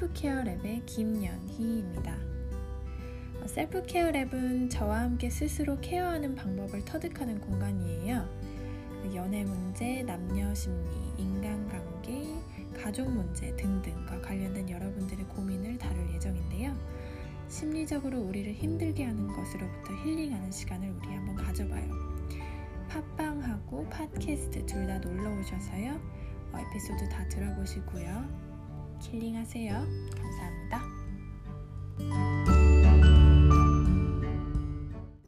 셀프케어 랩의 김연희입니다. 어, 셀프케어 랩은 저와 함께 스스로 케어하는 방법을 터득하는 공간이에요. 연애 문제, 남녀 심리, 인간관계, 가족 문제 등등과 관련된 여러분들의 고민을 다룰 예정인데요. 심리적으로 우리를 힘들게 하는 것으로부터 힐링하는 시간을 우리 한번 가져봐요. 팟빵하고 팟캐스트 둘 다 놀러 오셔서요. 어, 에피소드 다 들어보시고요. 힐링하세요. 감사합니다.